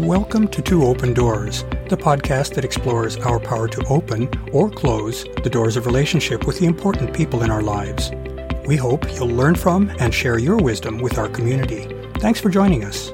Welcome to Two Open Doors, the podcast that explores our power to open or close the doors of relationship with the important people in our lives. We hope you'll learn from and share your wisdom with our community. Thanks for joining us.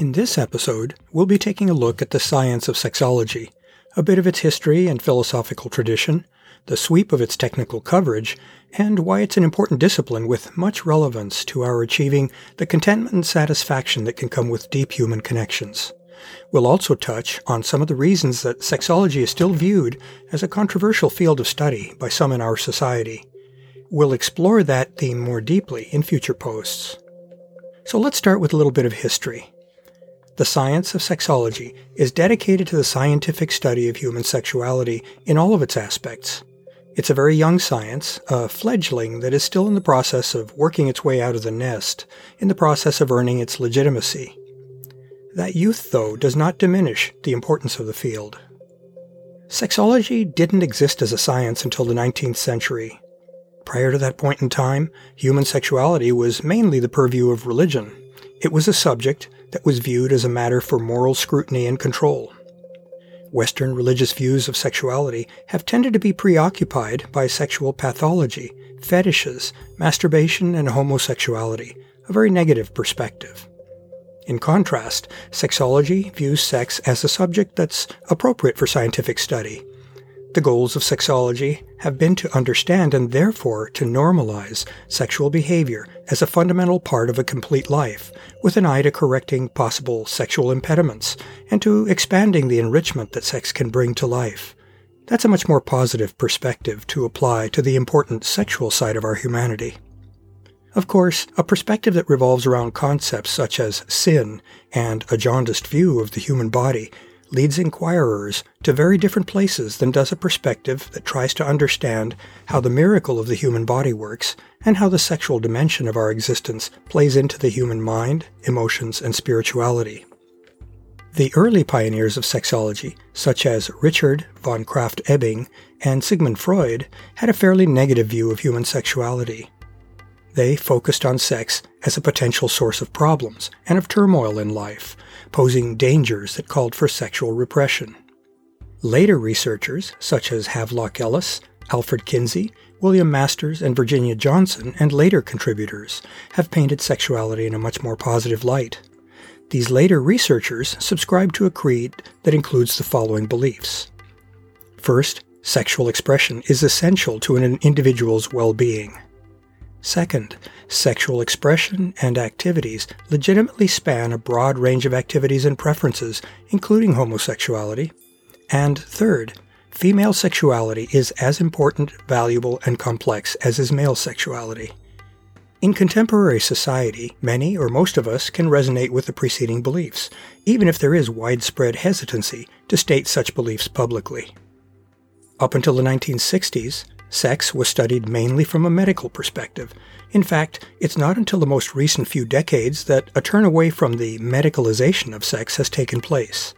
In this episode, we'll be taking a look at the science of sexology, a bit of its history and philosophical tradition, the sweep of its technical coverage, and why it's an important discipline with much relevance to our achieving the contentment and satisfaction that can come with deep human connections. We'll also touch on some of the reasons that sexology is still viewed as a controversial field of study by some in our society. We'll explore that theme more deeply in future posts. So let's start with a little bit of history. The science of sexology is dedicated to the scientific study of human sexuality in all of its aspects. It's a very young science, a fledgling that is still in the process of working its way out of the nest, in the process of earning its legitimacy. That youth, though, does not diminish the importance of the field. Sexology didn't exist as a science until the 19th century. Prior to that point in time, human sexuality was mainly the purview of religion. It was a subject that was viewed as a matter for moral scrutiny and control. Western religious views of sexuality have tended to be preoccupied by sexual pathology, fetishes, masturbation, and homosexuality, a very negative perspective. In contrast, sexology views sex as a subject that's appropriate for scientific study, the goals of sexology have been to understand and therefore to normalize sexual behavior as a fundamental part of a complete life, with an eye to correcting possible sexual impediments and to expanding the enrichment that sex can bring to life. That's a much more positive perspective to apply to the important sexual side of our humanity. Of course, a perspective that revolves around concepts such as sin and a jaundiced view of the human body leads inquirers to very different places than does a perspective that tries to understand how the miracle of the human body works and how the sexual dimension of our existence plays into the human mind, emotions, and spirituality. The early pioneers of sexology, such as Richard von Krafft-Ebing and Sigmund Freud, had a fairly negative view of human sexuality. They focused on sex as a potential source of problems and of turmoil in life, posing dangers that called for sexual repression. Later researchers, such as Havelock Ellis, Alfred Kinsey, William Masters, and Virginia Johnson, and later contributors, have painted sexuality in a much more positive light. These later researchers subscribe to a creed that includes the following beliefs. First, sexual expression is essential to an individual's well being. Second, sexual expression and activities legitimately span a broad range of activities and preferences, including homosexuality. And third, female sexuality is as important, valuable, and complex as is male sexuality. In contemporary society, many or most of us can resonate with the preceding beliefs, even if there is widespread hesitancy to state such beliefs publicly. Up until the 1960s, Sex was studied mainly from a medical perspective. In fact, it's not until the most recent few decades that a turn away from the medicalization of sex has taken place.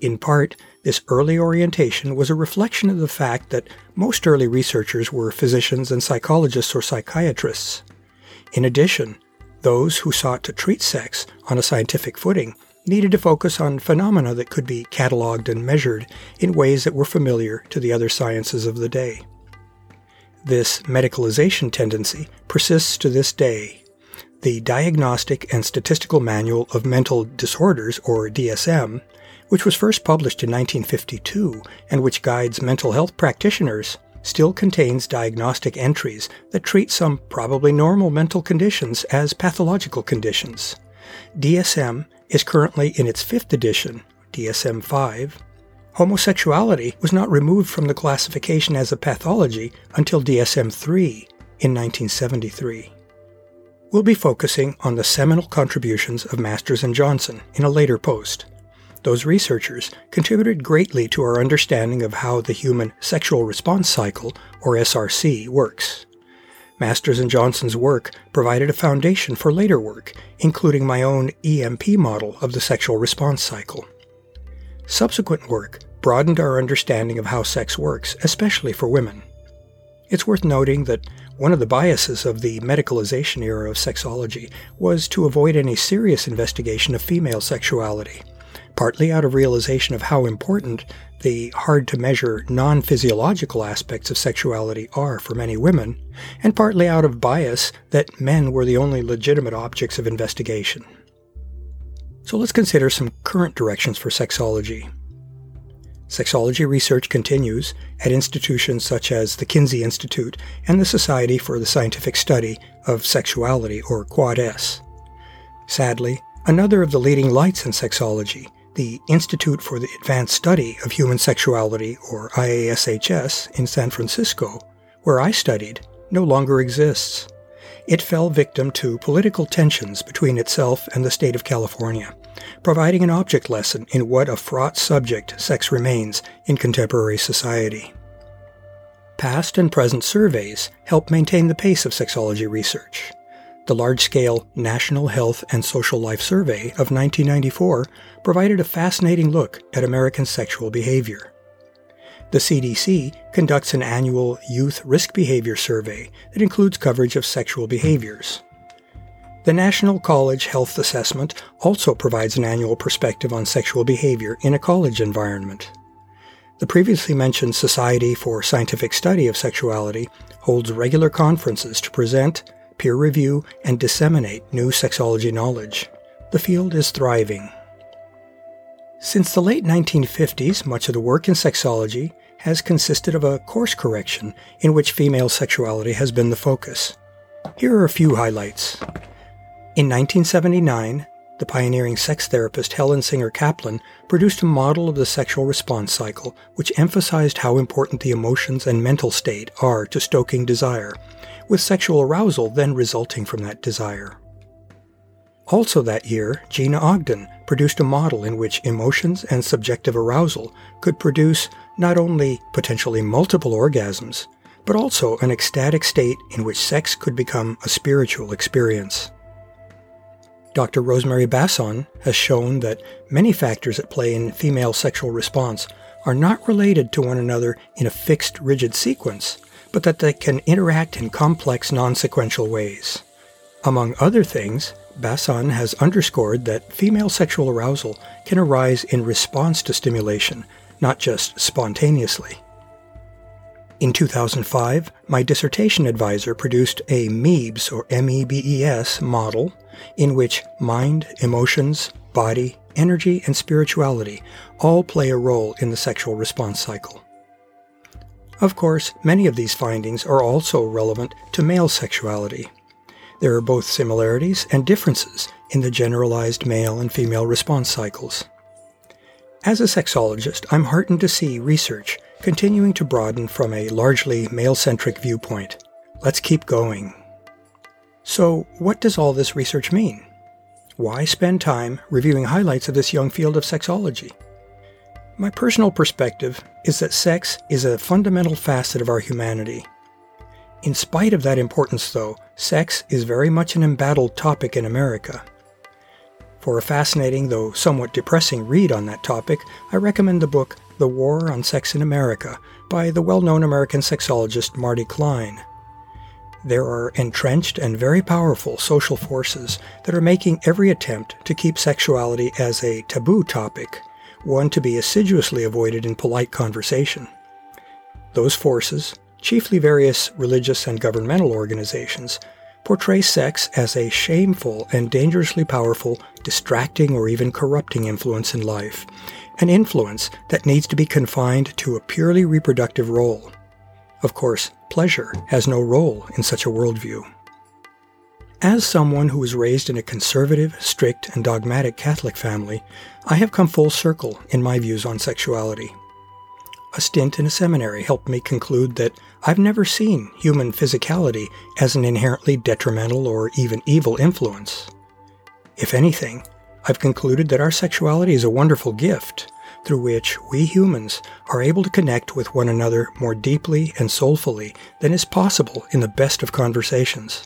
In part, this early orientation was a reflection of the fact that most early researchers were physicians and psychologists or psychiatrists. In addition, those who sought to treat sex on a scientific footing needed to focus on phenomena that could be cataloged and measured in ways that were familiar to the other sciences of the day. This medicalization tendency persists to this day. The Diagnostic and Statistical Manual of Mental Disorders, or DSM, which was first published in 1952 and which guides mental health practitioners, still contains diagnostic entries that treat some probably normal mental conditions as pathological conditions. DSM is currently in its fifth edition, DSM 5, Homosexuality was not removed from the classification as a pathology until DSM 3 in 1973. We'll be focusing on the seminal contributions of Masters and Johnson in a later post. Those researchers contributed greatly to our understanding of how the human sexual response cycle, or SRC, works. Masters and Johnson's work provided a foundation for later work, including my own EMP model of the sexual response cycle. Subsequent work broadened our understanding of how sex works, especially for women. It's worth noting that one of the biases of the medicalization era of sexology was to avoid any serious investigation of female sexuality, partly out of realization of how important the hard to measure non physiological aspects of sexuality are for many women, and partly out of bias that men were the only legitimate objects of investigation. So let's consider some current directions for sexology. Sexology research continues at institutions such as the Kinsey Institute and the Society for the Scientific Study of Sexuality, or Quad-S. Sadly, another of the leading lights in sexology, the Institute for the Advanced Study of Human Sexuality, or IASHS, in San Francisco, where I studied, no longer exists. It fell victim to political tensions between itself and the state of California providing an object lesson in what a fraught subject sex remains in contemporary society. Past and present surveys help maintain the pace of sexology research. The large scale National Health and Social Life Survey of 1994 provided a fascinating look at American sexual behavior. The CDC conducts an annual Youth Risk Behavior Survey that includes coverage of sexual behaviors. The National College Health Assessment also provides an annual perspective on sexual behavior in a college environment. The previously mentioned Society for Scientific Study of Sexuality holds regular conferences to present, peer review, and disseminate new sexology knowledge. The field is thriving. Since the late 1950s, much of the work in sexology has consisted of a course correction in which female sexuality has been the focus. Here are a few highlights. In 1979, the pioneering sex therapist Helen Singer Kaplan produced a model of the sexual response cycle which emphasized how important the emotions and mental state are to stoking desire, with sexual arousal then resulting from that desire. Also that year, Gina Ogden produced a model in which emotions and subjective arousal could produce not only potentially multiple orgasms, but also an ecstatic state in which sex could become a spiritual experience. Dr. Rosemary Basson has shown that many factors at play in female sexual response are not related to one another in a fixed, rigid sequence, but that they can interact in complex, non sequential ways. Among other things, Basson has underscored that female sexual arousal can arise in response to stimulation, not just spontaneously. In 2005, my dissertation advisor produced a MEBS or MEBES model in which mind, emotions, body, energy, and spirituality all play a role in the sexual response cycle. Of course, many of these findings are also relevant to male sexuality. There are both similarities and differences in the generalized male and female response cycles. As a sexologist, I'm heartened to see research continuing to broaden from a largely male centric viewpoint. Let's keep going. So, what does all this research mean? Why spend time reviewing highlights of this young field of sexology? My personal perspective is that sex is a fundamental facet of our humanity. In spite of that importance, though, sex is very much an embattled topic in America. For a fascinating, though somewhat depressing read on that topic, I recommend the book The War on Sex in America by the well known American sexologist Marty Klein. There are entrenched and very powerful social forces that are making every attempt to keep sexuality as a taboo topic, one to be assiduously avoided in polite conversation. Those forces, chiefly various religious and governmental organizations, portray sex as a shameful and dangerously powerful, distracting, or even corrupting influence in life, an influence that needs to be confined to a purely reproductive role. Of course, pleasure has no role in such a worldview. As someone who was raised in a conservative, strict, and dogmatic Catholic family, I have come full circle in my views on sexuality. A stint in a seminary helped me conclude that I've never seen human physicality as an inherently detrimental or even evil influence. If anything, I've concluded that our sexuality is a wonderful gift through which we humans are able to connect with one another more deeply and soulfully than is possible in the best of conversations.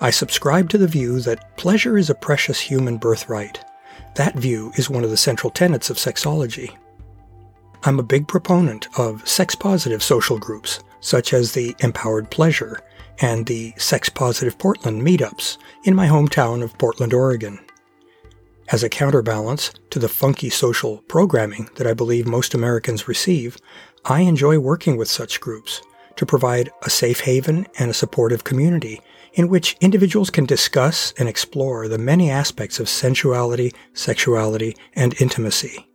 I subscribe to the view that pleasure is a precious human birthright. That view is one of the central tenets of sexology. I'm a big proponent of sex positive social groups such as the Empowered Pleasure and the Sex Positive Portland meetups in my hometown of Portland, Oregon. As a counterbalance to the funky social programming that I believe most Americans receive, I enjoy working with such groups to provide a safe haven and a supportive community in which individuals can discuss and explore the many aspects of sensuality, sexuality, and intimacy.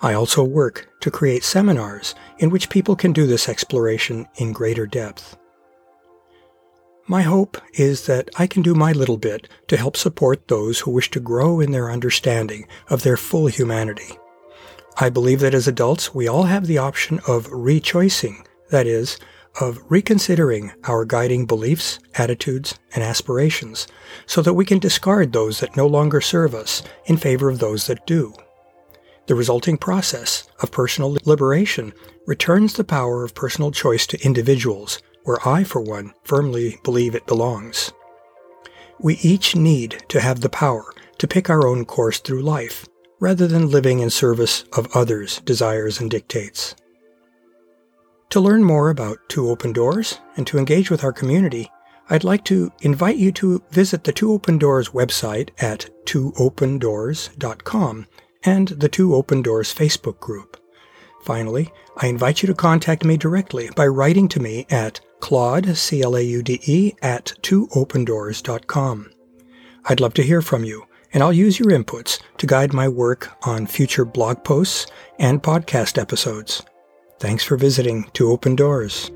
I also work to create seminars in which people can do this exploration in greater depth. My hope is that I can do my little bit to help support those who wish to grow in their understanding of their full humanity. I believe that as adults, we all have the option of rechoicing, that is, of reconsidering our guiding beliefs, attitudes, and aspirations so that we can discard those that no longer serve us in favor of those that do. The resulting process of personal liberation returns the power of personal choice to individuals, where I, for one, firmly believe it belongs. We each need to have the power to pick our own course through life, rather than living in service of others' desires and dictates. To learn more about Two Open Doors and to engage with our community, I'd like to invite you to visit the Two Open Doors website at twoopendoors.com and the Two Open Doors Facebook group. Finally, I invite you to contact me directly by writing to me at claude, C-L-A-U-D-E, at twoopendoors.com. I'd love to hear from you, and I'll use your inputs to guide my work on future blog posts and podcast episodes. Thanks for visiting Two Open Doors.